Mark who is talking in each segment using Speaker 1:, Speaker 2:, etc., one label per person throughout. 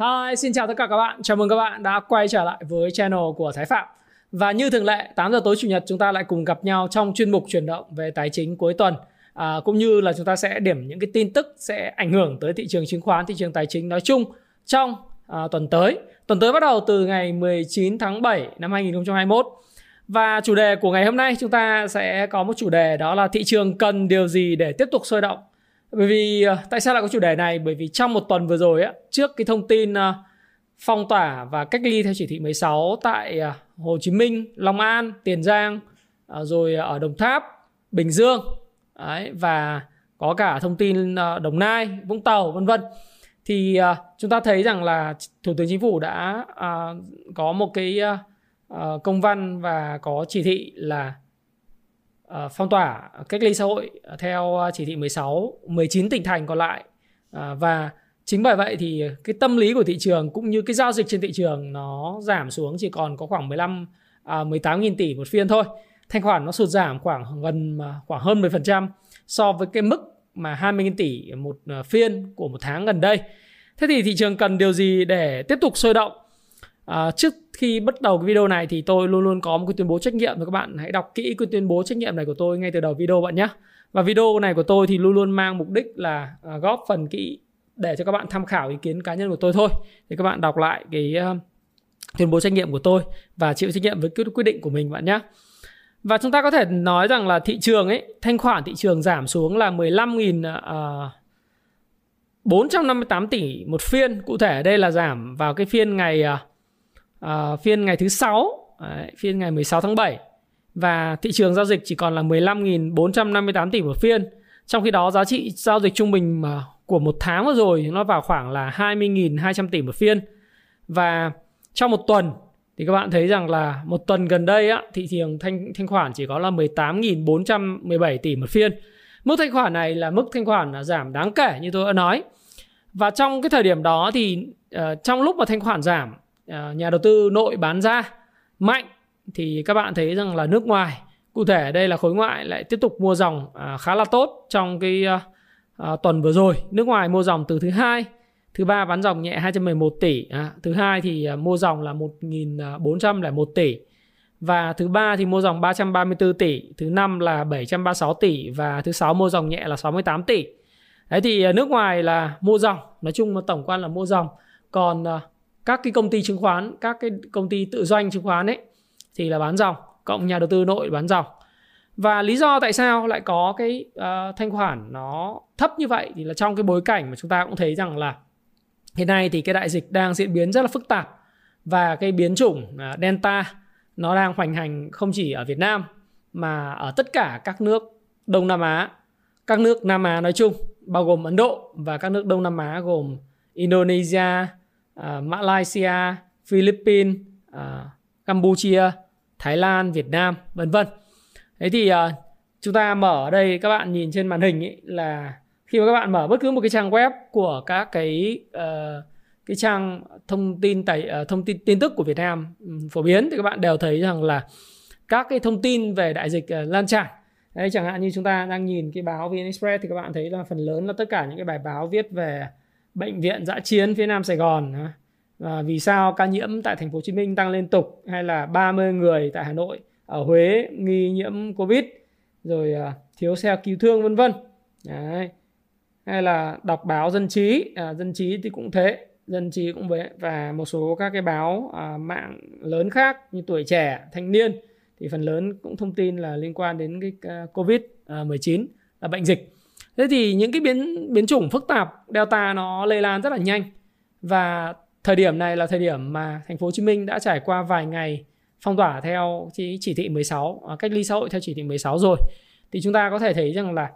Speaker 1: Hi, xin chào tất cả các bạn. Chào mừng các bạn đã quay trở lại với channel của Thái Phạm. Và như thường lệ, 8 giờ tối chủ nhật chúng ta lại cùng gặp nhau trong chuyên mục chuyển động về tài chính cuối tuần. À, cũng như là chúng ta sẽ điểm những cái tin tức sẽ ảnh hưởng tới thị trường chứng khoán, thị trường tài chính nói chung trong à, tuần tới. Tuần tới bắt đầu từ ngày 19 tháng 7 năm 2021. Và chủ đề của ngày hôm nay chúng ta sẽ có một chủ đề đó là thị trường cần điều gì để tiếp tục sôi động bởi vì ờ, tại sao lại có chủ đề này? Bởi vì trong một tuần vừa rồi á, trước cái thông tin ờ, phong tỏa và cách ly theo chỉ thị 16 tại ờ, Hồ Chí Minh, Long An, Tiền Giang, rồi ở Đồng Tháp, Bình Dương đấy, và có cả thông tin Đồng Nai, Vũng Tàu vân vân thì chúng ta thấy rằng là Thủ tướng Chính phủ đã có một cái công văn và có chỉ thị là Ờ, phong tỏa cách ly xã hội theo ờ, chỉ thị 16 19 tỉnh thành còn lại. Ờ, và chính bởi vậy thì cái tâm lý của thị trường cũng như cái giao dịch trên thị trường nó giảm xuống chỉ còn có khoảng 15 18 à, nghìn tỷ một phiên thôi. Thanh khoản nó sụt giảm khoảng gần à, khoảng hơn 10% so với cái mức mà 20 nghìn tỷ một à, phiên của một tháng gần đây. Thế thì thị trường cần điều gì để tiếp tục sôi động? À, trước khi bắt đầu cái video này thì tôi luôn luôn có một cái tuyên bố trách nhiệm và các bạn hãy đọc kỹ cái tuyên bố trách nhiệm này của tôi ngay từ đầu video bạn nhé. Và video này của tôi thì luôn luôn mang mục đích là à, góp phần kỹ để cho các bạn tham khảo ý kiến cá nhân của tôi thôi. Thì các bạn đọc lại cái ờ, tuyên bố trách nhiệm của tôi và chịu trách nhiệm với quyết định của mình bạn nhé. Và chúng ta có thể nói rằng là thị trường ấy, thanh khoản thị trường giảm xuống là 15.000 uh, 458 tỷ một phiên. Cụ thể đây là giảm vào cái phiên ngày uh, uh, phiên ngày thứ sáu đấy, phiên ngày 16 tháng 7 và thị trường giao dịch chỉ còn là 15.458 tỷ một phiên trong khi đó giá trị giao dịch trung bình mà của một tháng vừa rồi nó vào khoảng là 20.200 tỷ một phiên và trong một tuần thì các bạn thấy rằng là một tuần gần đây á, thị trường thanh thanh khoản chỉ có là 18.417 tỷ một phiên. Mức thanh khoản này là mức thanh khoản là giảm đáng kể như tôi đã nói. Và trong cái thời điểm đó thì uh, trong lúc mà thanh khoản giảm Ờ, nhà đầu tư nội bán ra mạnh thì các bạn thấy rằng là nước ngoài, cụ thể đây là khối ngoại lại tiếp tục mua dòng à, khá là tốt trong cái ờ, ờ, tuần vừa rồi. Nước ngoài mua dòng từ thứ hai, thứ ba bán dòng nhẹ 211 tỷ à, thứ hai thì à, mua dòng là 1.401 tỷ và thứ ba thì mua dòng 334 tỷ, thứ năm là 736 tỷ và thứ sáu mua dòng nhẹ là 68 tỷ. Đấy thì nước ngoài là mua dòng, nói chung là tổng quan là mua dòng. Còn các cái công ty chứng khoán các cái công ty tự doanh chứng khoán ấy thì là bán dòng cộng nhà đầu tư nội bán dòng. Và lý do tại sao lại có cái uh, thanh khoản nó thấp như vậy thì là trong cái bối cảnh mà chúng ta cũng thấy rằng là hiện nay thì cái đại dịch đang diễn biến rất là phức tạp và cái biến chủng uh, delta nó đang hoành hành không chỉ ở Việt Nam mà ở tất cả các nước Đông Nam Á, các nước Nam Á nói chung, bao gồm Ấn Độ và các nước Đông Nam Á gồm Indonesia, uh, Malaysia, Philippines, uh, Campuchia, Thái Lan, Việt Nam, vân vân. Thế thì uh, chúng ta mở ở đây các bạn nhìn trên màn hình ý, là khi mà các bạn mở bất cứ một cái trang web của các cái uh, cái trang thông tin tài uh, thông tin tin tức của Việt Nam um, phổ biến thì các bạn đều thấy rằng là các cái thông tin về đại dịch uh, lan tràn Đấy, chẳng hạn như chúng ta đang nhìn cái báo VN Express thì các bạn thấy là phần lớn là tất cả những cái bài báo viết về bệnh viện giã chiến phía Nam Sài Gòn và vì sao ca nhiễm tại thành phố Hồ Chí Minh tăng liên tục hay là 30 người tại Hà Nội ở Huế nghi nhiễm Covid rồi à, thiếu xe cứu thương vân vân? Đấy. hay là đọc báo dân trí à, dân trí thì cũng thế dân trí cũng vậy. Và một số các cái báo à, mạng lớn khác như tuổi trẻ thanh niên thì phần lớn cũng thông tin là liên quan đến cái uh, covid à, 19 là bệnh dịch thế thì những cái biến biến chủng phức tạp delta nó lây lan rất là nhanh. Và thời điểm này là thời điểm mà thành phố Hồ Chí Minh đã trải qua vài ngày phong tỏa theo chỉ, chỉ thị 16 à, cách ly xã hội theo chỉ thị 16 rồi. Thì chúng ta có thể thấy rằng là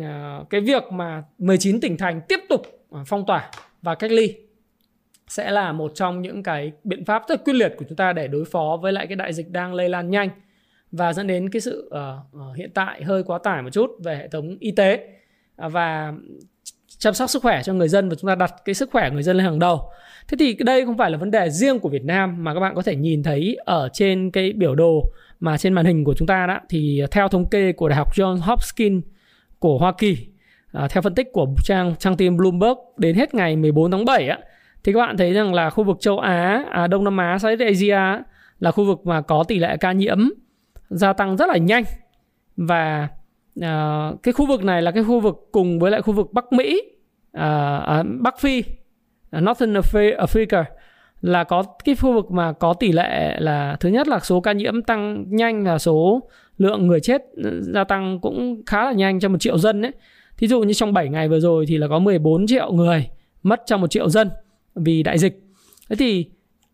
Speaker 1: à, cái việc mà 19 tỉnh thành tiếp tục à, phong tỏa và cách ly sẽ là một trong những cái biện pháp rất quyết liệt của chúng ta để đối phó với lại cái đại dịch đang lây lan nhanh và dẫn đến cái sự uh, hiện tại hơi quá tải một chút về hệ thống y tế. À, và chăm sóc sức khỏe cho người dân và chúng ta đặt cái sức khỏe người dân lên hàng đầu. Thế thì đây không phải là vấn đề riêng của Việt Nam mà các bạn có thể nhìn thấy ở trên cái biểu đồ mà trên màn hình của chúng ta đó thì theo thống kê của Đại học Johns Hopkins của Hoa Kỳ à, theo phân tích của trang trang tin Bloomberg đến hết ngày 14 tháng 7 á thì các bạn thấy rằng là khu vực châu Á, à, Đông Nam Á, Southeast Asia là khu vực mà có tỷ lệ ca nhiễm gia tăng rất là nhanh và à, cái khu vực này là cái khu vực cùng với lại khu vực Bắc Mỹ, à, à, Bắc Phi, Northern Africa là có cái khu vực mà có tỷ lệ là thứ nhất là số ca nhiễm tăng nhanh và số lượng người chết gia tăng cũng khá là nhanh cho một triệu dân đấy. Thí dụ như trong 7 ngày vừa rồi thì là có 14 triệu người mất trong một triệu dân vì đại dịch. Thế thì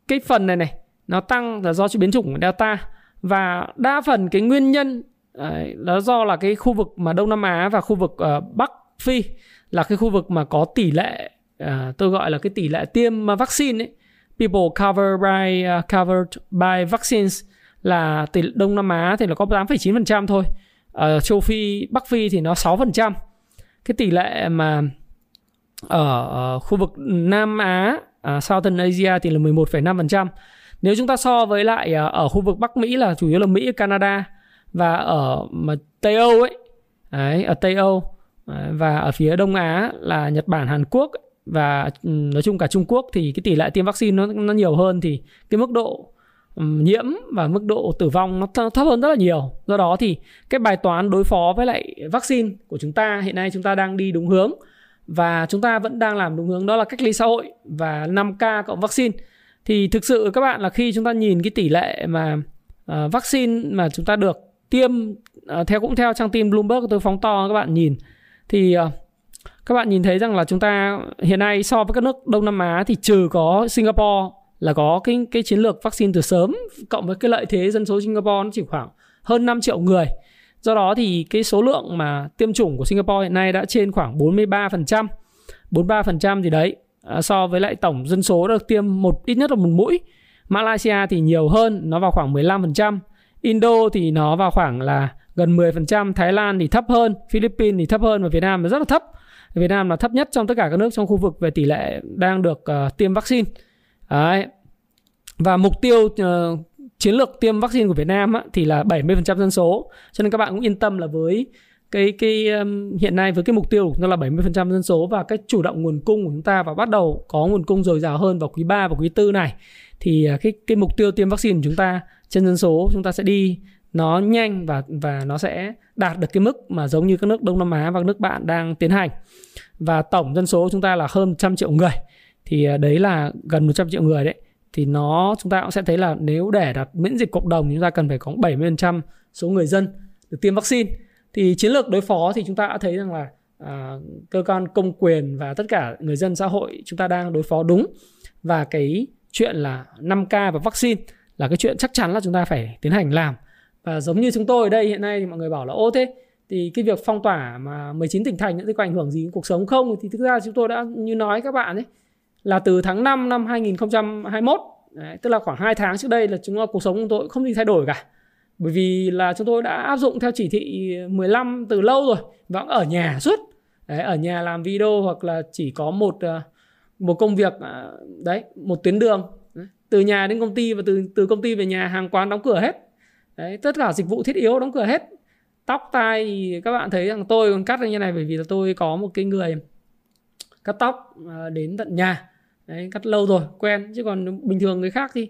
Speaker 1: cái phần này này nó tăng là do biến chủng Delta và đa phần cái nguyên nhân đấy, đó do là cái khu vực mà Đông Nam Á và khu vực uh, Bắc Phi là cái khu vực mà có tỷ lệ uh, tôi gọi là cái tỷ lệ tiêm vaccine ấy people covered by uh, covered by vaccines là tỷ Đông Nam Á thì là có 8,9% thôi. Ở châu Phi, Bắc Phi thì nó 6%. Cái tỷ lệ mà ở, khu vực Nam Á, uh, Southern Asia thì là 11,5%. Nếu chúng ta so với lại uh, ở khu vực Bắc Mỹ là chủ yếu là Mỹ, Canada và ở mà Tây Âu ấy, đấy, ở Tây Âu à, và ở phía Đông Á là Nhật Bản, Hàn Quốc và nói chung cả Trung Quốc thì cái tỷ lệ tiêm vaccine nó nó nhiều hơn thì cái mức độ nhiễm và mức độ tử vong nó thấp hơn rất là nhiều. Do đó thì cái bài toán đối phó với lại vaccine của chúng ta hiện nay chúng ta đang đi đúng hướng và chúng ta vẫn đang làm đúng hướng đó là cách ly xã hội và 5K cộng vaccine. Thì thực sự các bạn là khi chúng ta nhìn cái tỷ lệ mà uh, vaccine mà chúng ta được tiêm uh, à, theo cũng theo trang tin Bloomberg tôi phóng to các bạn nhìn thì uh, các bạn nhìn thấy rằng là chúng ta hiện nay so với các nước Đông Nam Á thì trừ có Singapore là có cái cái chiến lược vaccine từ sớm cộng với cái lợi thế dân số Singapore nó chỉ khoảng hơn 5 triệu người. Do đó thì cái số lượng mà tiêm chủng của Singapore hiện nay đã trên khoảng 43%. 43% gì đấy à, so với lại tổng dân số được tiêm một ít nhất là một mũi. Malaysia thì nhiều hơn, nó vào khoảng 15%. Indo thì nó vào khoảng là gần 10%, Thái Lan thì thấp hơn, Philippines thì thấp hơn và Việt Nam là rất là thấp. Việt Nam là thấp nhất trong tất cả các nước trong khu vực về tỷ lệ đang được uh, tiêm vaccine. Đấy. Và mục tiêu uh, chiến lược tiêm vaccine của Việt Nam á, thì là 70% dân số. Cho nên các bạn cũng yên tâm là với cái cái um, hiện nay với cái mục tiêu của chúng ta là 70% dân số và cái chủ động nguồn cung của chúng ta và bắt đầu có nguồn cung dồi dào hơn vào quý 3 và quý 4 này thì ờ, cái cái mục tiêu tiêm vaccine của chúng ta trên dân số chúng ta sẽ đi nó nhanh và và nó sẽ đạt được cái mức mà giống như các nước Đông Nam Á và các nước bạn đang tiến hành. Và tổng dân số chúng ta là hơn 100 triệu người. Thì à, đấy là gần 100 triệu người đấy. Thì nó chúng ta cũng sẽ thấy là nếu để đạt miễn dịch cộng đồng chúng ta cần phải có 70% số người dân được tiêm vaccine. Thì chiến lược đối phó thì chúng ta đã thấy rằng là à, cơ quan công quyền và tất cả người dân xã hội chúng ta đang đối phó đúng và cái chuyện là 5K và vaccine là cái chuyện chắc chắn là chúng ta phải tiến hành làm. Và giống như chúng tôi ở đây hiện nay thì mọi người bảo là ô thế thì cái việc phong tỏa mà 19 tỉnh thành thì có ảnh hưởng gì đến cuộc sống không? Thì thực ra chúng tôi đã như nói các bạn ấy là từ tháng 5 năm 2021 đấy, tức là khoảng 2 tháng trước đây là chúng ta cuộc sống của tôi không gì thay đổi cả. Bởi vì là chúng tôi đã áp dụng theo chỉ thị 15 từ lâu rồi và ở nhà suốt. Đấy, ở nhà làm video hoặc là chỉ có một ờ, một công việc ờ, đấy một tuyến đường từ nhà đến công ty và từ từ công ty về nhà hàng quán đóng cửa hết. Đấy tất cả dịch vụ thiết yếu đóng cửa hết. Tóc tai thì các bạn thấy rằng tôi còn cắt như này bởi vì là tôi có một cái người cắt tóc à, đến tận nhà. Đấy cắt lâu rồi quen. Chứ còn bình thường người khác thì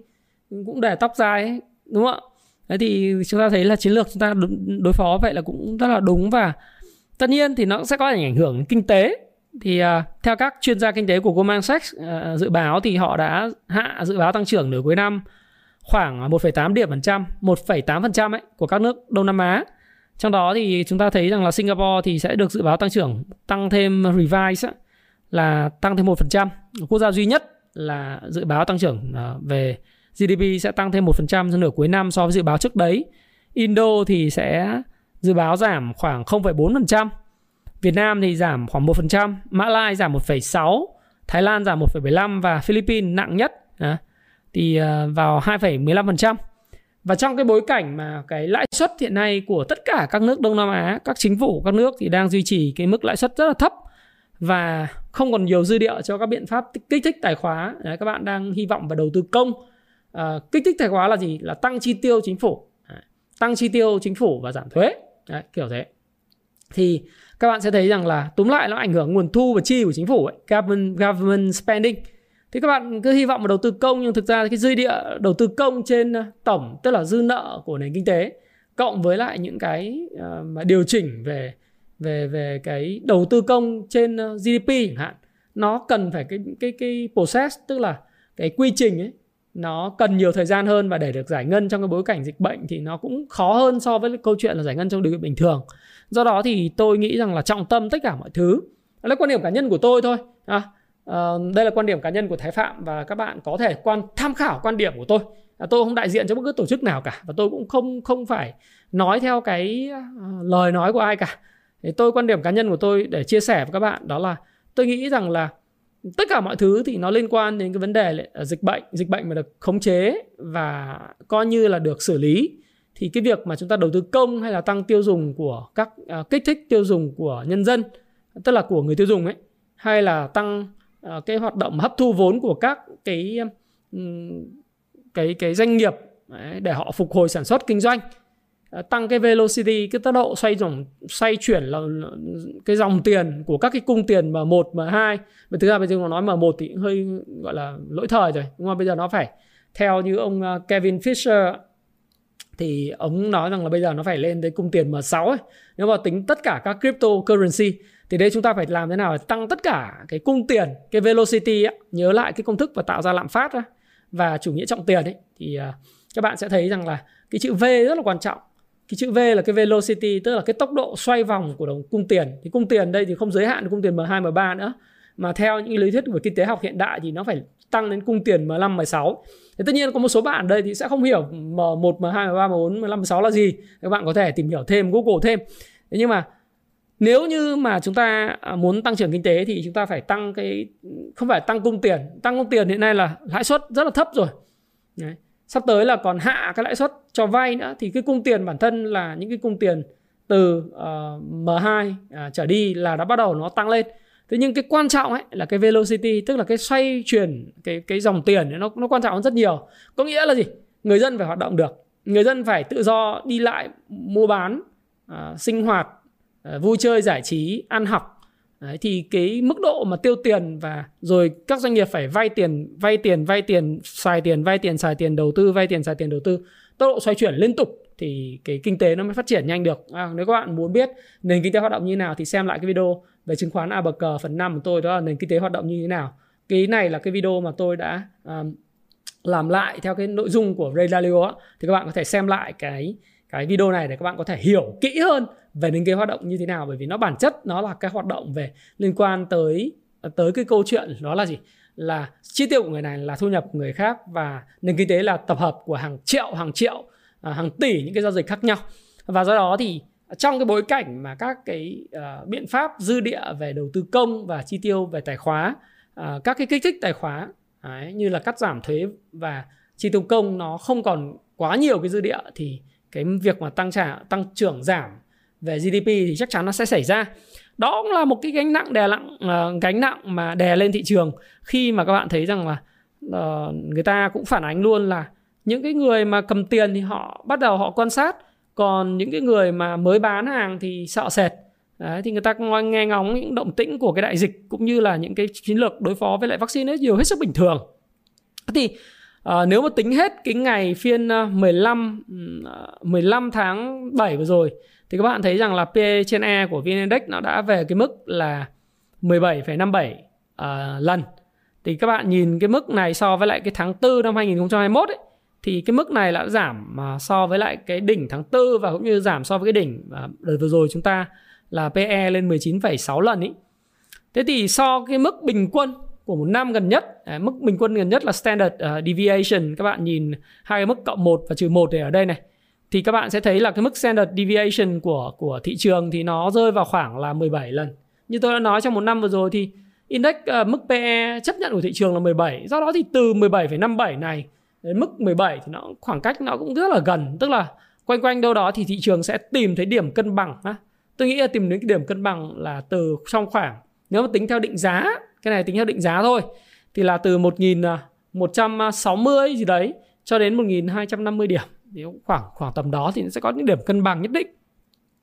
Speaker 1: cũng để tóc dài ấy, đúng không ạ? Đấy thì chúng ta thấy là chiến lược chúng ta đối phó vậy là cũng rất là đúng và tất nhiên thì nó sẽ có ảnh hưởng đến kinh tế thì uh, theo các chuyên gia kinh tế của Goldman Sachs uh, dự báo thì họ đã hạ dự báo tăng trưởng nửa cuối năm khoảng à, 1,8 điểm phần trăm, 1,8 phần trăm ấy của các nước Đông Nam Á. Trong đó thì chúng ta thấy rằng là Singapore thì sẽ được dự báo tăng trưởng tăng thêm revise ấy, là tăng thêm 1%. Quốc gia duy nhất là dự báo tăng trưởng về GDP sẽ tăng thêm 1% trong nửa cuối năm so với dự báo trước đấy. Indo thì sẽ dự báo giảm khoảng 0,4%. Việt Nam thì giảm khoảng 1%, Mã Lai giảm 1,6%, Thái Lan giảm 1,75 và Philippines nặng nhất à, thì à, vào 2,15%. Và trong cái bối cảnh mà cái lãi suất hiện nay của tất cả các nước Đông Nam Á, các chính phủ các nước thì đang duy trì cái mức lãi suất rất là thấp và không còn nhiều dư địa cho các biện pháp kích thích tài khóa. Đấy, các bạn đang hy vọng vào đầu tư công. À, kích thích tài khóa là gì? Là tăng chi tiêu chính phủ, Đấy, tăng chi tiêu chính phủ và giảm thuế. Đấy, kiểu thế. Thì các bạn sẽ thấy rằng là túm lại nó ảnh hưởng nguồn thu và chi của chính phủ ấy, government, government spending. Thì các bạn cứ hy vọng vào đầu tư công nhưng thực ra cái dư địa đầu tư công trên ờ, tổng tức là dư nợ của nền kinh tế cộng với lại những cái uh, mà điều chỉnh về về về cái đầu tư công trên ờ, GDP chẳng hạn nó cần phải cái cái cái process tức là cái quy trình ấy nó cần nhiều thời gian hơn và để được giải ngân trong cái bối cảnh dịch bệnh thì nó cũng khó hơn so với câu chuyện là giải ngân trong điều kiện bình thường do đó thì tôi nghĩ rằng là trọng tâm tất cả mọi thứ đó là quan điểm cá nhân của tôi thôi à, đây là quan điểm cá nhân của Thái Phạm và các bạn có thể quan tham khảo quan điểm của tôi. À, tôi không đại diện cho bất cứ tổ chức nào cả và tôi cũng không không phải nói theo cái uh, lời nói của ai cả. Thì tôi quan điểm cá nhân của tôi để chia sẻ với các bạn đó là tôi nghĩ rằng là tất cả mọi thứ thì nó liên quan đến cái vấn đề là dịch bệnh, dịch bệnh mà được khống chế và coi như là được xử lý thì cái việc mà chúng ta đầu tư công hay là tăng tiêu dùng của các uh, kích thích tiêu dùng của nhân dân tức là của người tiêu dùng ấy hay là tăng Ờ, cái hoạt động hấp thu vốn của các cái cái cái doanh nghiệp để họ phục hồi sản xuất kinh doanh ờ, tăng cái velocity cái tốc độ xoay dòng xoay chuyển là cái dòng tiền của các cái cung tiền mà một mà hai. Và thứ ra bây giờ nó nói mà một thì hơi gọi là lỗi thời rồi nhưng mà bây giờ nó phải theo như ông Kevin Fisher thì ông nói rằng là bây giờ nó phải lên tới cung tiền M6 ấy. Nếu mà tính tất cả các cryptocurrency thì đây chúng ta phải làm thế nào để tăng tất cả cái cung tiền cái velocity ấy, nhớ lại cái công thức và tạo ra lạm phát ấy, và chủ nghĩa trọng tiền ấy. Thì uh, các bạn sẽ thấy rằng là cái chữ V rất là quan trọng. Cái chữ V là cái velocity tức là cái tốc độ xoay vòng của đồng cung tiền. Thì cung tiền đây thì không giới hạn cung tiền M2 M3 nữa mà theo những lý thuyết của kinh tế học hiện đại thì nó phải tăng đến cung tiền M5 M6 thì tất nhiên có một số bạn ở đây thì sẽ không hiểu M1 M2 M3 M4 M5 M6 là gì. Các bạn có thể tìm hiểu thêm Google thêm. Thế nhưng mà nếu như mà chúng ta à, muốn tăng trưởng kinh tế thì chúng ta phải tăng cái không phải tăng cung tiền. Tăng cung tiền hiện nay là lãi suất rất là thấp rồi. Đấy. sắp tới là còn hạ cái lãi suất cho vay nữa. Thì cái cung tiền bản thân là những cái cung tiền từ uh, M2 uh, trở đi là đã bắt đầu nó tăng lên thế nhưng cái quan trọng ấy là cái velocity tức là cái xoay chuyển cái cái dòng tiền nó nó quan trọng hơn rất nhiều. Có nghĩa là gì? Người dân phải hoạt động được. Người dân phải tự do đi lại mua bán à, sinh hoạt à, vui chơi giải trí ăn học. Đấy, thì cái mức độ mà tiêu tiền và rồi các doanh nghiệp phải vay tiền vay tiền vay tiền xài tiền vay tiền xài tiền đầu tư vay tiền xài tiền đầu tư tốc độ xoay chuyển liên tục thì cái kinh tế nó mới phát triển nhanh được. À, nếu các bạn muốn biết nền kinh tế hoạt động như thế nào thì xem lại cái video về chứng khoán ABC phần 5 của tôi đó là nền kinh tế hoạt động như thế nào. Cái này là cái video mà tôi đã um, làm lại theo cái nội dung của Ray Dalio thì các bạn có thể xem lại cái cái video này để các bạn có thể hiểu kỹ hơn về nền kinh tế hoạt động như thế nào. Bởi vì nó bản chất nó là cái hoạt động về liên quan tới tới cái câu chuyện đó là gì? Là chi tiêu của người này là thu nhập của người khác và nền kinh tế là tập hợp của hàng triệu hàng triệu À, hàng tỷ những cái giao dịch khác nhau. Và do đó thì trong cái bối cảnh mà các cái uh, biện pháp dư địa về đầu tư công và chi tiêu về tài khóa uh, à, các cái kích thích tài khóa đấy, như là cắt giảm thuế và chi tiêu công nó không còn quá nhiều cái dư địa thì cái việc mà tăng trả tăng trưởng giảm về GDP thì chắc chắn nó sẽ xảy ra. Đó cũng là một cái gánh nặng đè nặng uh, gánh nặng mà đè lên thị trường khi mà các bạn thấy rằng là uh, người ta cũng phản ánh luôn là những cái người mà cầm tiền thì họ bắt đầu họ quan sát còn những cái người mà mới bán hàng thì sợ sệt Đấy, thì người ta nghe ngóng những động tĩnh của cái đại dịch cũng như là những cái chiến lược đối phó với lại vaccine ấy nhiều hết sức bình thường thì À, nếu mà tính hết cái ngày phiên ờ, 15 15 ờ, tháng 7 vừa rồi thì các bạn thấy rằng là PE trên E của VN Index nó đã về cái mức là 17,57 uh, à, lần. Thì các bạn nhìn cái mức này so với lại cái tháng 4 năm 2021 ấy thì cái mức này đã giảm mà so với lại cái đỉnh tháng 4 và cũng như giảm so với cái đỉnh à, đợt vừa rồi chúng ta là PE lên 19,6 lần ý. Thế thì so cái mức bình quân của một năm gần nhất à, mức bình quân gần nhất là standard à, deviation. Các bạn nhìn hai cái mức cộng 1 và trừ 1 ở đây này. Thì các bạn sẽ thấy là cái mức standard deviation của của thị trường thì nó rơi vào khoảng là 17 lần. Như tôi đã nói trong một năm vừa rồi thì index uh, mức PE chấp nhận của thị trường là 17 do đó thì từ 17,57 này đến mức 17 thì nó khoảng cách nó cũng rất là gần. Tức là quanh quanh đâu đó thì thị trường sẽ tìm thấy điểm cân bằng ha. tôi nghĩ là tìm đến cái điểm cân bằng là từ trong khoảng, nếu mà tính theo định giá, cái này tính theo định giá thôi, thì là từ 1160 à, gì đấy cho đến 1250 điểm. Thì khoảng khoảng tầm đó thì nó sẽ có những điểm cân bằng nhất định.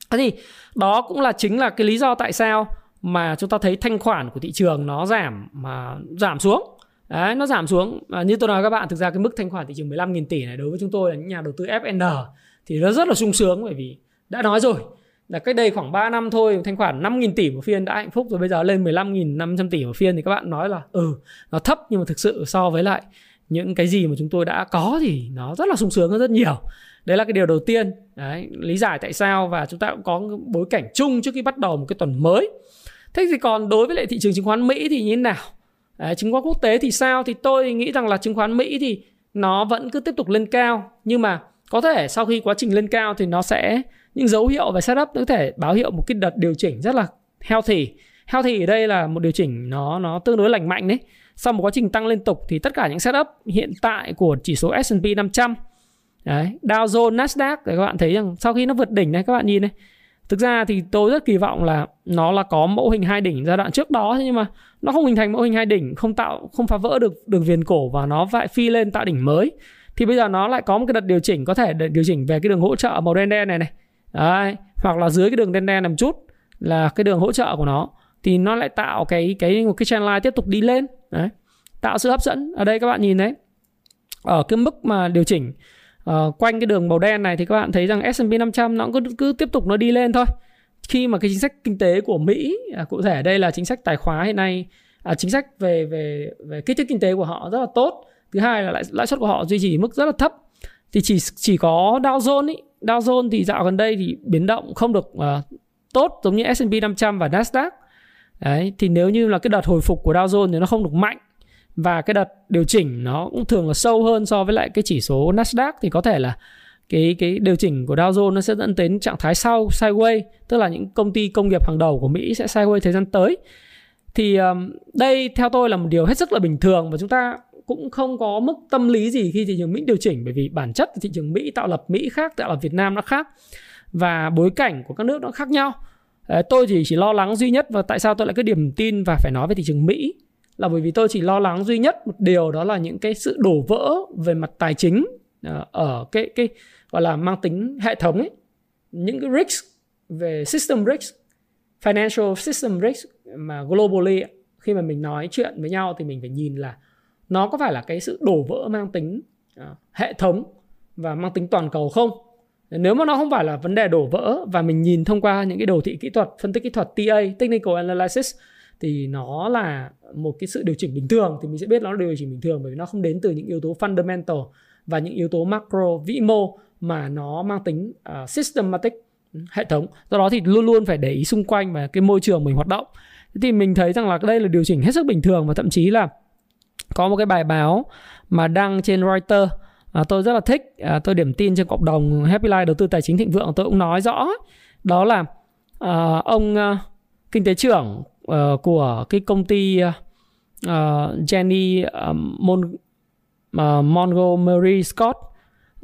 Speaker 1: Thế thì đó cũng là chính là cái lý do tại sao mà chúng ta thấy thanh khoản của thị trường nó giảm, mà giảm xuống. Đấy, nó giảm xuống. À, như tôi nói các bạn thực ra cái mức thanh khoản thị trường 15.000 tỷ này đối với chúng tôi là những nhà đầu tư FN thì nó rất là sung sướng bởi vì đã nói rồi là cách đây khoảng 3 năm thôi thanh khoản 5.000 tỷ một phiên đã hạnh phúc rồi bây giờ lên 15.500 tỷ một phiên thì các bạn nói là ừ nó thấp nhưng mà thực sự so với lại những cái gì mà chúng tôi đã có thì nó rất là sung sướng hơn rất nhiều. Đấy là cái điều đầu tiên. Đấy lý giải tại sao và chúng ta cũng có bối cảnh chung trước khi bắt đầu một cái tuần mới. Thế thì còn đối với lại thị trường chứng khoán mỹ thì như thế nào? À, chứng khoán quốc tế thì sao? Thì tôi nghĩ rằng là chứng khoán mỹ thì nó vẫn cứ tiếp tục lên cao. Nhưng mà có thể sau khi quá trình lên cao thì nó sẽ những dấu hiệu về setup có thể báo hiệu một cái đợt điều chỉnh rất là healthy. Healthy ở đây là một điều chỉnh nó nó tương đối lành mạnh đấy. Sau một quá trình tăng liên tục thì tất cả những setup hiện tại của chỉ số S&P 500 đấy, Dow Jones, Nasdaq thì các bạn thấy rằng sau khi nó vượt đỉnh này các bạn nhìn này thực ra thì tôi rất kỳ vọng là nó là có mẫu hình hai đỉnh giai đoạn trước đó nhưng mà nó không hình thành mẫu hình hai đỉnh không tạo không phá vỡ được đường viền cổ và nó lại phi lên tạo đỉnh mới. Thì bây giờ nó lại có một cái đợt điều chỉnh có thể điều chỉnh về cái đường hỗ trợ màu đen đen này này. Đấy, hoặc là dưới cái đường đen đen nằm chút là cái đường hỗ trợ của nó. Thì nó lại tạo cái cái một cái trend line tiếp tục đi lên. Đấy tạo sự hấp dẫn. Ở đây các bạn nhìn đấy ở cái mức mà điều chỉnh uh, quanh cái đường màu đen này thì các bạn thấy rằng S&P 500 nó cứ cứ tiếp tục nó đi lên thôi. Khi mà cái chính sách kinh tế của Mỹ à, cụ thể đây là chính sách tài khóa hiện nay à, chính sách về về về kích thích kinh tế của họ rất là tốt. Thứ hai là lãi, lãi suất của họ duy trì mức rất là thấp. Thì chỉ chỉ có Dow Jones ý, Dow Jones thì dạo gần đây thì biến động không được uh, tốt giống như S&P 500 và Nasdaq. Đấy thì nếu như là cái đợt hồi phục của Dow Jones thì nó không được mạnh và cái đợt điều chỉnh nó cũng thường là sâu hơn so với lại cái chỉ số Nasdaq. Thì có thể là cái cái điều chỉnh của Dow Jones nó sẽ dẫn đến trạng thái sau sideways tức là những công ty công nghiệp hàng đầu của Mỹ sẽ sideways thời gian tới. Thì um, đây theo tôi là một điều hết sức là bình thường và chúng ta cũng không có mức tâm lý gì khi thị trường Mỹ điều chỉnh bởi vì bản chất thị trường Mỹ tạo lập Mỹ khác tạo lập Việt Nam nó khác và bối cảnh của các nước nó khác nhau. Ờ, tôi chỉ chỉ lo lắng duy nhất và tại sao tôi lại cứ điểm tin và phải nói về thị trường Mỹ là bởi vì tôi chỉ lo lắng duy nhất một điều đó là những cái sự đổ vỡ về mặt tài chính à, ở cái cái gọi là mang tính hệ thống ấy. Những cái risk về system risk financial system risk mà globally khi mà mình nói chuyện với nhau thì mình phải nhìn là nó có phải là cái sự đổ vỡ mang tính à, hệ thống và mang tính toàn cầu không? Nếu mà nó không phải là vấn đề đổ vỡ và mình nhìn thông qua những cái đồ thị kỹ thuật, phân tích kỹ thuật TA technical analysis thì nó là một cái sự điều chỉnh bình thường thì mình sẽ biết nó là điều chỉnh bình thường bởi vì nó không đến từ những yếu tố fundamental và những yếu tố macro vĩ mô mà nó mang tính uh, systematic ừ, hệ thống. Do đó thì luôn luôn phải để ý xung quanh và cái môi trường mình hoạt động. Thì mình thấy rằng là đây là điều chỉnh hết sức bình thường và thậm chí là có một cái bài báo mà đăng trên Reuters à, tôi rất là thích à, tôi điểm tin trên cộng đồng Happy Life đầu tư tài chính thịnh vượng tôi cũng nói rõ. Đó là à, ông à, kinh tế trưởng uh, của cái công ty uh, Jenny uh, Mon, uh, Montgomery Scott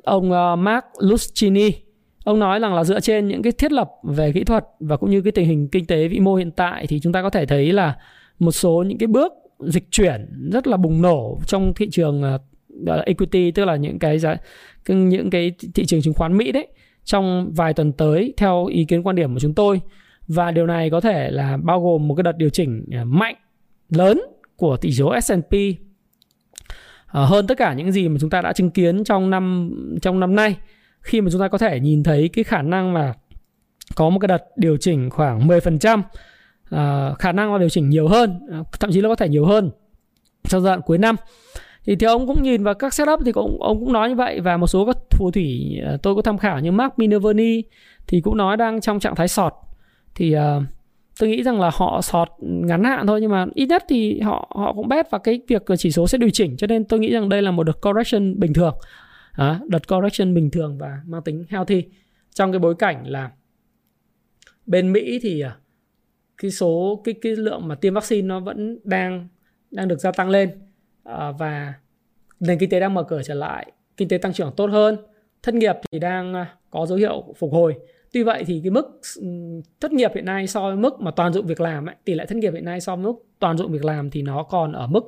Speaker 1: ông uh, Mark Lucchini. Ông nói rằng là dựa trên những cái thiết lập về kỹ thuật và cũng như cái tình hình kinh tế vĩ mô hiện tại thì chúng ta có thể thấy là một số những cái bước dịch chuyển rất là bùng nổ trong thị trường uh, equity tức là những cái giá những cái thị trường chứng khoán Mỹ đấy trong vài tuần tới theo ý kiến quan điểm của chúng tôi và điều này có thể là bao gồm một cái đợt điều chỉnh à, mạnh lớn của tỷ số S&P hơn tất cả những gì mà chúng ta đã chứng kiến trong năm trong năm nay khi mà chúng ta có thể nhìn thấy cái khả năng mà có một cái đợt điều chỉnh khoảng 10% à, khả năng là điều chỉnh nhiều hơn à, thậm chí là có thể nhiều hơn trong giai đoạn cuối năm. Thì thì ông cũng nhìn vào các setup thì cũng ông cũng nói như vậy và một số các phù thủy à, tôi có tham khảo như Mark Minervini thì cũng nói đang trong trạng thái sọt thì uh, tôi nghĩ rằng là họ sọt ngắn hạn thôi nhưng mà ít nhất thì họ họ cũng bet vào cái việc chỉ số sẽ điều chỉnh cho nên tôi nghĩ rằng đây là một đợt correction bình thường. À, đợt correction bình thường và mang tính healthy. Trong cái bối cảnh là bên Mỹ thì ờ, cái số cái cái lượng mà tiêm vaccine nó vẫn đang đang được gia tăng lên à, và nền kinh tế đang mở cửa trở lại kinh tế tăng trưởng tốt hơn thất nghiệp thì đang có dấu hiệu phục hồi tuy vậy thì cái mức ừ, thất nghiệp hiện nay so với mức mà toàn dụng việc làm ấy, tỷ lệ thất nghiệp hiện nay so với mức toàn dụng việc làm thì nó còn ở mức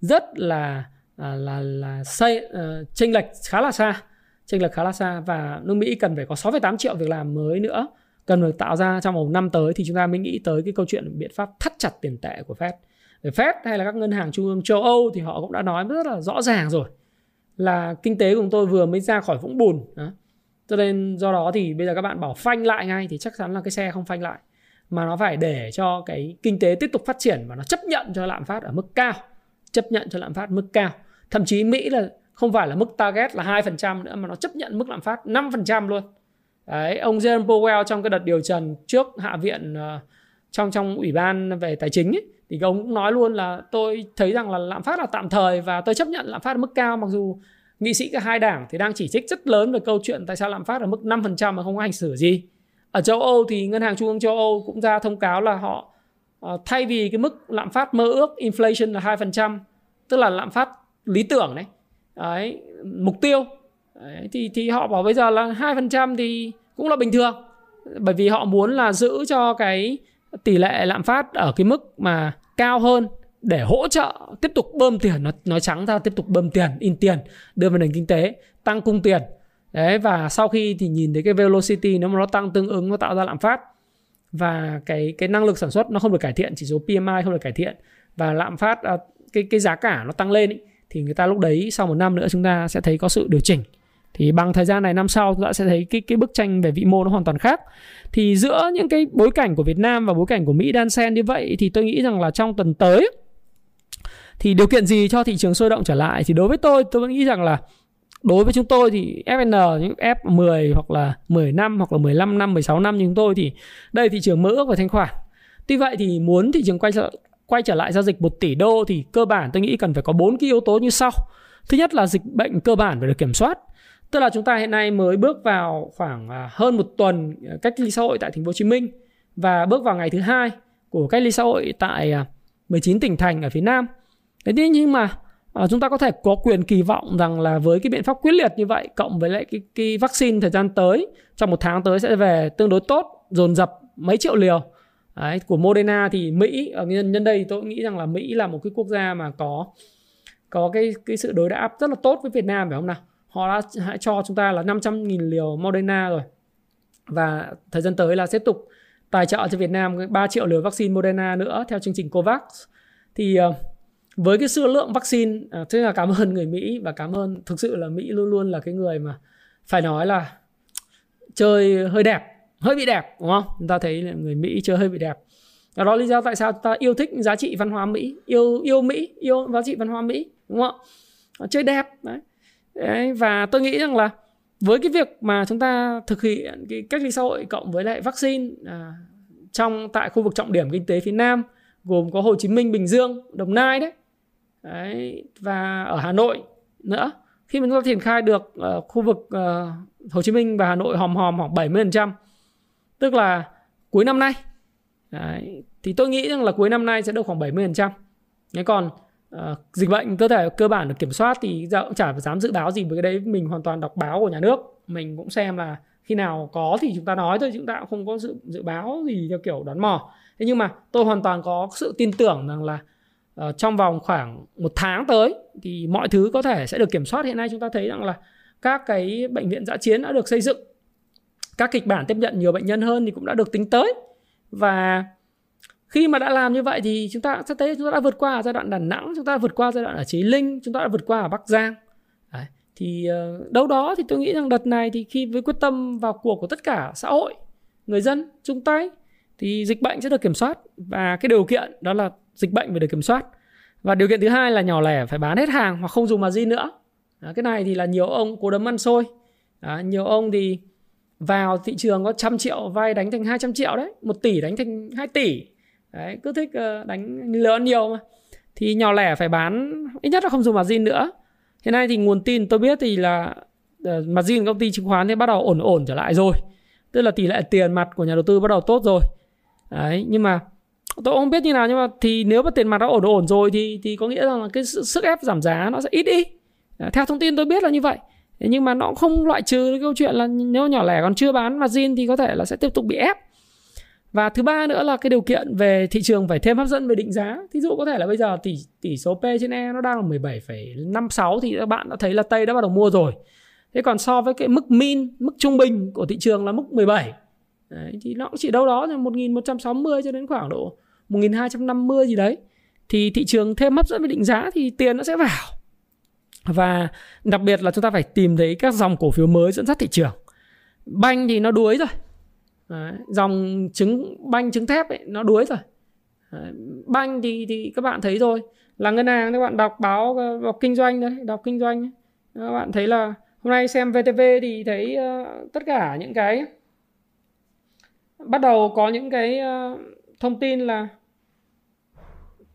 Speaker 1: rất là là là, là xây uh, chênh lệch khá là xa chênh lệch khá là xa và nước Mỹ cần phải có 6,8 triệu việc làm mới nữa cần được tạo ra trong một năm tới thì chúng ta mới nghĩ tới cái câu chuyện biện pháp thắt chặt tiền tệ của Fed. Fed hay là các ngân hàng trung ương châu Âu thì họ cũng đã nói rất là rõ ràng rồi là kinh tế của chúng tôi vừa mới ra khỏi vũng bùn. Đó. Cho nên do đó thì bây giờ các bạn bảo phanh lại ngay thì chắc chắn là cái xe không phanh lại. Mà nó phải để cho cái kinh tế tiếp tục phát triển và nó chấp nhận cho lạm phát ở mức cao. Chấp nhận cho lạm phát mức cao. Thậm chí Mỹ là không phải là mức target là 2% nữa mà nó chấp nhận mức lạm phát 5% luôn. Đấy, ông Jerome Powell trong cái đợt điều trần trước Hạ viện ờ, trong trong ủy ban về tài chính ấy, thì ông cũng nói luôn là tôi thấy rằng là lạm phát là tạm thời và tôi chấp nhận lạm phát ở mức cao mặc dù nghị sĩ cả hai đảng thì đang chỉ trích rất lớn về câu chuyện tại sao lạm phát ở mức 5% mà không có hành xử gì. Ở châu Âu thì ngân hàng trung ương châu Âu cũng ra thông cáo là họ ờ, thay vì cái mức lạm phát mơ ước inflation là 2%, tức là lạm phát lý tưởng đấy. Đấy, mục tiêu đấy, thì thì họ bảo bây giờ là 2% thì cũng là bình thường bởi vì họ muốn là giữ cho cái tỷ lệ lạm phát ở cái mức mà cao hơn để hỗ trợ tiếp tục bơm tiền nó nói trắng ra tiếp tục bơm tiền in tiền đưa vào nền kinh tế tăng cung tiền. Đấy và sau khi thì nhìn thấy cái velocity nếu mà nó tăng tương ứng nó tạo ra lạm phát. Và cái cái năng lực sản xuất nó không được cải thiện chỉ số PMI không được cải thiện. Và lạm phát à, cái cái giá cả nó tăng lên ý, thì người ta lúc đấy sau một năm nữa chúng ta sẽ thấy có sự điều chỉnh. Thì bằng thời gian này năm sau chúng ta sẽ thấy cái cái bức tranh về vĩ mô nó hoàn toàn khác. Thì giữa những cái bối cảnh của Việt Nam và bối cảnh của Mỹ đan xen như vậy thì tôi nghĩ rằng là trong tuần tới thì điều kiện gì cho thị trường sôi động trở lại? Thì đối với tôi tôi vẫn nghĩ rằng là đối với chúng tôi thì FN những F10 hoặc là 10 năm hoặc là 15 năm 16 năm như chúng tôi thì đây thị trường mơ ước và thanh khoản. Tuy vậy thì muốn thị trường quay trở quay trở lại giao dịch 1 tỷ đô thì cơ bản tôi nghĩ cần phải có bốn cái yếu tố như sau. Thứ nhất là dịch bệnh cơ bản phải được kiểm soát. Tức là chúng ta hiện nay mới bước vào khoảng à, hơn một tuần à, cách ly xã hội tại thành phố Hồ Chí Minh và bước vào ngày thứ hai của cách ly xã hội tại à, 19 tỉnh thành ở phía Nam. Thế nhưng mà ờ, chúng ta có thể có quyền kỳ vọng rằng là với cái biện pháp quyết liệt như vậy cộng với lại cái, cái vaccine thời gian tới trong một tháng tới sẽ về tương đối tốt dồn dập mấy triệu liều. Đấy, của Moderna thì Mỹ ở nhân, nhân đây tôi nghĩ rằng là Mỹ là một cái quốc gia mà có có cái cái sự đối đáp rất là tốt với Việt Nam phải không nào? Họ đã hãy cho chúng ta là 500.000 liều Moderna rồi. Và thời gian tới là tiếp tục tài trợ cho Việt Nam 3 triệu liều vaccine Moderna nữa theo chương trình COVAX. Thì uh, với cái số lượng vaccine uh, thế là cảm ơn người Mỹ và cảm ơn thực sự là Mỹ luôn luôn là cái người mà phải nói là chơi hơi đẹp hơi bị đẹp đúng không? Chúng ta thấy là người Mỹ chơi hơi bị đẹp. Đó là lý do tại sao ta yêu thích giá trị văn hóa Mỹ yêu yêu Mỹ yêu giá trị văn hóa Mỹ đúng không ạ? Chơi đẹp đấy. Đấy, và tôi nghĩ rằng là với cái việc mà chúng ta thực hiện cái cách ly xã hội cộng với lại vaccine à, trong tại khu vực trọng điểm kinh tế phía Nam gồm có Hồ Chí Minh, Bình Dương, Đồng Nai đấy, đấy và ở Hà Nội nữa. Khi mà chúng ta triển khai được uh, khu vực uh, Hồ Chí Minh và Hà Nội hòm hòm khoảng 70%, tức là cuối năm nay. Đấy, thì tôi nghĩ rằng là cuối năm nay sẽ được khoảng 70%. Thế còn uh, dịch bệnh cơ thể cơ bản được kiểm soát thì cũng chả dám dự báo gì với cái đấy mình hoàn toàn đọc báo của nhà nước mình cũng xem là khi nào có thì chúng ta nói thôi chúng ta cũng không có dự dự báo gì theo kiểu đoán mò thế nhưng mà tôi hoàn toàn có sự tin tưởng rằng là uh, trong vòng khoảng một tháng tới thì mọi thứ có thể sẽ được kiểm soát. Hiện nay chúng ta thấy rằng là các cái bệnh viện giã chiến đã được xây dựng. Các kịch bản tiếp nhận nhiều bệnh nhân hơn thì cũng đã được tính tới. Và khi mà đã làm như vậy thì chúng ta sẽ thấy chúng ta đã vượt qua giai đoạn Đà Nẵng chúng ta đã vượt qua giai đoạn ở Chí Linh chúng ta đã vượt qua ở Bắc Giang. Đấy. thì ờ, đâu đó thì tôi nghĩ rằng đợt này thì khi với quyết tâm vào cuộc của tất cả xã hội người dân chung tay thì dịch bệnh sẽ được kiểm soát. Và cái điều kiện đó là dịch bệnh phải được kiểm soát. Và điều kiện thứ hai là nhỏ lẻ phải bán hết hàng hoặc không dùng margin nữa. À, cái này thì là nhiều ông cố đấm ăn xôi. À, nhiều ông thì vào thị trường có trăm triệu vay đánh thành 200 triệu đấy một tỷ đánh thành 2 tỷ. Đấy cứ thích ờ, đánh lớn nhiều mà. Thì nhỏ lẻ phải bán ít nhất là không dùng margin nữa. Hiện nay thì nguồn tin tôi biết thì là ờ, margin công ty chứng khoán thì bắt đầu ổn ổn trở lại rồi. Tức là tỷ lệ tiền mặt của nhà đầu tư bắt đầu tốt rồi. Đấy nhưng mà tôi không biết như nào nhưng mà thì nếu mà tiền mặt nó ổn ổn rồi thì thì có nghĩa rằng là cái sức ép giảm giá nó sẽ ít đi. Ờ, theo thông tin tôi biết là như vậy. Nhưng mà nó không loại trừ cái câu chuyện là nếu nhỏ lẻ còn chưa bán margin thì có thể là sẽ tiếp tục bị ép. Và thứ ba nữa là cái điều kiện về thị trường phải thêm hấp dẫn về định giá. Thí dụ có thể là bây giờ tỷ tỷ số P trên E nó đang là 17,56 thì các bạn đã thấy là Tây đã bắt đầu mua rồi. Thế còn so với cái mức min mức trung bình của thị trường là mức 17 đấy, thì nó cũng chỉ đâu đó là 1160 cho đến khoảng độ 1250 gì đấy thì thị trường thêm hấp dẫn với định giá thì tiền nó sẽ vào. Và đặc biệt là chúng ta phải tìm thấy các dòng cổ phiếu mới dẫn dắt thị trường. Banh thì nó đuối rồi. Đấy, dòng trứng banh trứng thép ấy, nó đuối rồi. Đấy, banh thì thì các bạn thấy rồi là ngân hàng các bạn đọc báo đọc kinh doanh đấy đọc kinh doanh các bạn thấy là hôm nay xem VTV thì thấy uh, tất cả những cái bắt đầu có những cái uh, thông tin là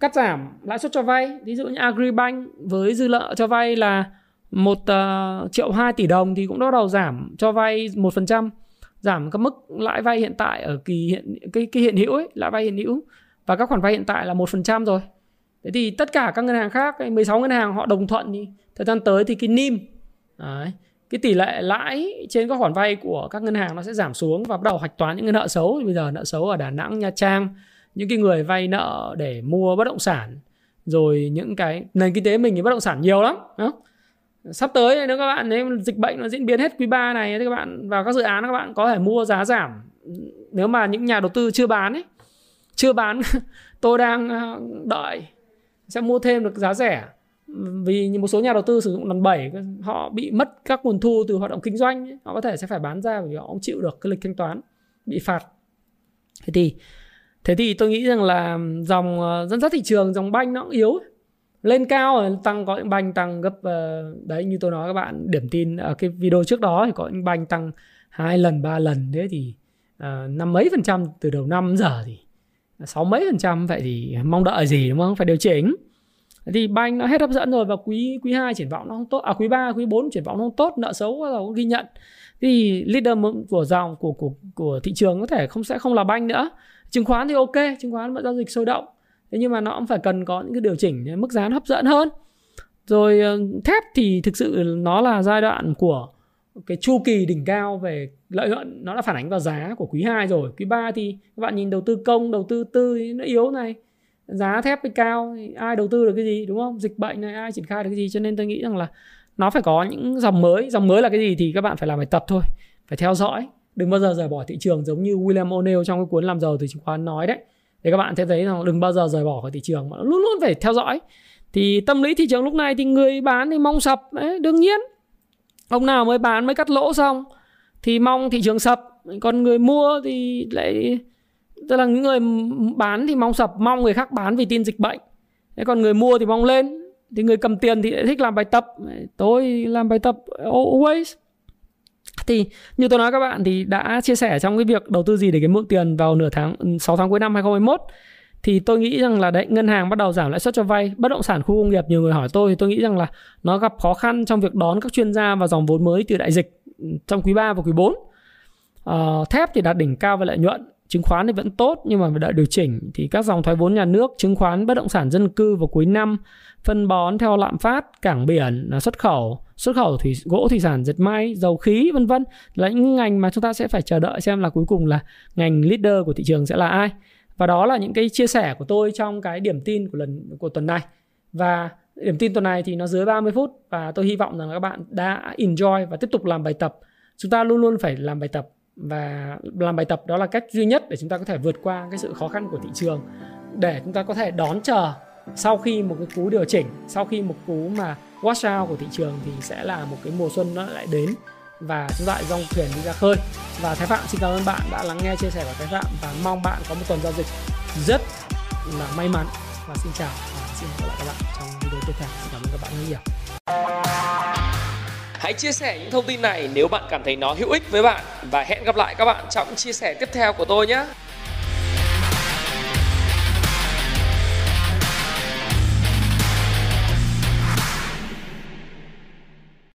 Speaker 1: cắt giảm lãi suất cho vay. Ví dụ như Agribank với dư nợ cho vay là một uh, triệu hai tỷ đồng thì cũng bắt đầu giảm cho vay một phần trăm giảm các mức lãi vay hiện tại ở kỳ hiện cái cái hiện hữu ấy lãi vay hiện hữu và các khoản vay hiện tại là một phần trăm rồi. Thế thì tất cả các ngân hàng khác 16 ngân hàng họ đồng thuận thì thời gian tới thì cái nim đấy, cái tỷ lệ lãi trên các khoản vay của các ngân hàng nó sẽ giảm xuống và bắt đầu hạch toán những cái nợ xấu. Bây giờ nợ xấu ở Đà Nẵng Nha Trang những cái người vay nợ để mua bất động sản, rồi những cái nền kinh tế mình thì bất động sản nhiều lắm, đúng không? sắp tới nếu các bạn, nếu dịch bệnh nó diễn biến hết quý 3 này thì các bạn vào các dự án các bạn có thể mua giá giảm nếu mà những nhà đầu tư chưa bán ấy, chưa bán, tôi đang ờ, đợi sẽ mua thêm được giá rẻ vì một số nhà đầu tư sử dụng lần 7 họ bị mất các nguồn thu từ hoạt động kinh doanh ấy. họ có thể sẽ phải bán ra vì họ không chịu được cái lịch thanh toán, bị phạt thế thì thế thì tôi nghĩ rằng là dòng ờ, dẫn dắt thị trường, dòng banh nó cũng yếu. Lên cao rồi tăng, có những banh tăng gấp ờ, đấy, như tôi nói các bạn, điểm tin ở cái video trước đó thì có những banh tăng hai lần, ba lần. Thế thì ờ, năm mấy phần trăm từ đầu năm giờ thì sáu mấy phần trăm, vậy thì mong đợi gì, đúng không? Phải điều chỉnh. Thì banh nó hết hấp dẫn rồi và quý quý 2 triển vọng nó không tốt à quý 3 quý 4 triển vọng nó không tốt, nợ xấu bắt đầu ghi nhận. Thì leader của dòng, của của của thị trường có thể không, sẽ không là banh nữa chứng khoán thì ok, chứng khoán vẫn giao dịch sôi động. Thế nhưng mà nó cũng phải cần có những cái điều chỉnh mức giá nó hấp dẫn hơn. Rồi ờ, thép thì thực sự nó là giai đoạn của cái chu kỳ đỉnh cao về lợi nhuận. Nó đã phản ánh vào giá của quý 2 rồi. Quý 3 thì các bạn nhìn đầu tư công, đầu tư tư nó yếu này. Giá thép thì cao thì ai đầu tư được cái gì, đúng không? Dịch bệnh này, ai triển khai được cái gì? Cho nên tôi nghĩ rằng là nó phải có những dòng mới. Dòng mới là cái gì thì các bạn phải làm bài tập thôi, phải theo dõi đừng bao giờ rời bỏ thị trường giống như William O'Neill trong cái cuốn làm giàu từ chứng khoán nói đấy. Thì các bạn sẽ thấy rằng đừng bao giờ rời bỏ khỏi thị trường mà luôn luôn phải theo dõi. Thì tâm lý thị trường lúc này thì người bán thì mong sập. Đấy, đương nhiên ông nào mới bán mới cắt lỗ xong thì mong thị trường sập. Còn người mua thì lại tức là những người bán thì mong sập mong người khác bán vì tin dịch bệnh. Thế còn người mua thì mong lên. Thì người cầm tiền thì lại thích làm bài tập. Tôi làm bài tập always thì như tôi nói các bạn thì đã chia sẻ trong cái việc đầu tư gì để kiếm mượn tiền vào nửa tháng ừ, 6 tháng cuối năm 2021 thì tôi nghĩ rằng là đấy ngân hàng bắt đầu giảm lãi suất cho vay bất động sản khu công nghiệp nhiều người hỏi tôi thì tôi nghĩ rằng là nó gặp khó khăn trong việc đón các chuyên gia và dòng vốn mới từ đại dịch ừ, trong quý 3 và quý 4 uh, ờ, thép thì đạt đỉnh cao về lợi nhuận chứng khoán thì vẫn tốt nhưng mà phải đợi điều chỉnh thì các dòng thoái vốn nhà nước chứng khoán bất động sản dân cư vào cuối năm phân bón theo lạm phát cảng biển à, xuất khẩu xuất khẩu thủy gỗ thủy sản dệt may, dầu khí, vân vân là những ngành mà chúng ta sẽ phải chờ đợi xem là cuối cùng là ngành leader của thị trường sẽ là ai. Và đó là những cái chia sẻ của tôi trong cái điểm tin của lần, của tuần này. Và điểm tin tuần này thì nó dưới 30 phút và tôi hy vọng rằng các bạn đã enjoy và tiếp tục làm bài tập. Chúng ta luôn luôn phải làm bài tập và làm bài tập đó là cách duy nhất để chúng ta có thể vượt qua cái sự khó khăn của thị trường, để chúng ta có thể đón chờ sau khi một cái cú điều chỉnh, sau khi một cú mà wash out của thị trường thì sẽ là một cái mùa xuân nó lại đến và chúng ta lại dòng thuyền đi ra khơi. Và Thái Phạm, xin cảm ơn bạn đã lắng nghe chia sẻ của Thái Phạm và mong bạn có một tuần giao dịch rất là may mắn. Và xin chào và xin hẹn gặp lại các bạn trong video tiếp theo. Xin cảm ơn các bạn rất nhiều.
Speaker 2: Hãy chia sẻ những thông tin này nếu bạn cảm thấy nó hữu ích với bạn. Và hẹn gặp lại các bạn trong chia sẻ tiếp theo của tôi nhé.